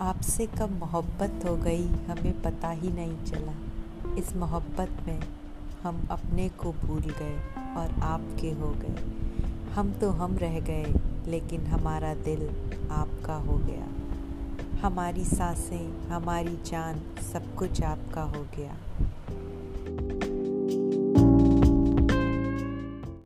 आपसे कब मोहब्बत हो गई, हमें पता ही नहीं चला। इस मोहब्बत में हम अपने को भूल गए और आपके हो गए। हम तो हम रह गए, लेकिन हमारा दिल आपका हो गया। हमारी साँसें, हमारी जान सब कुछ आपका हो गया।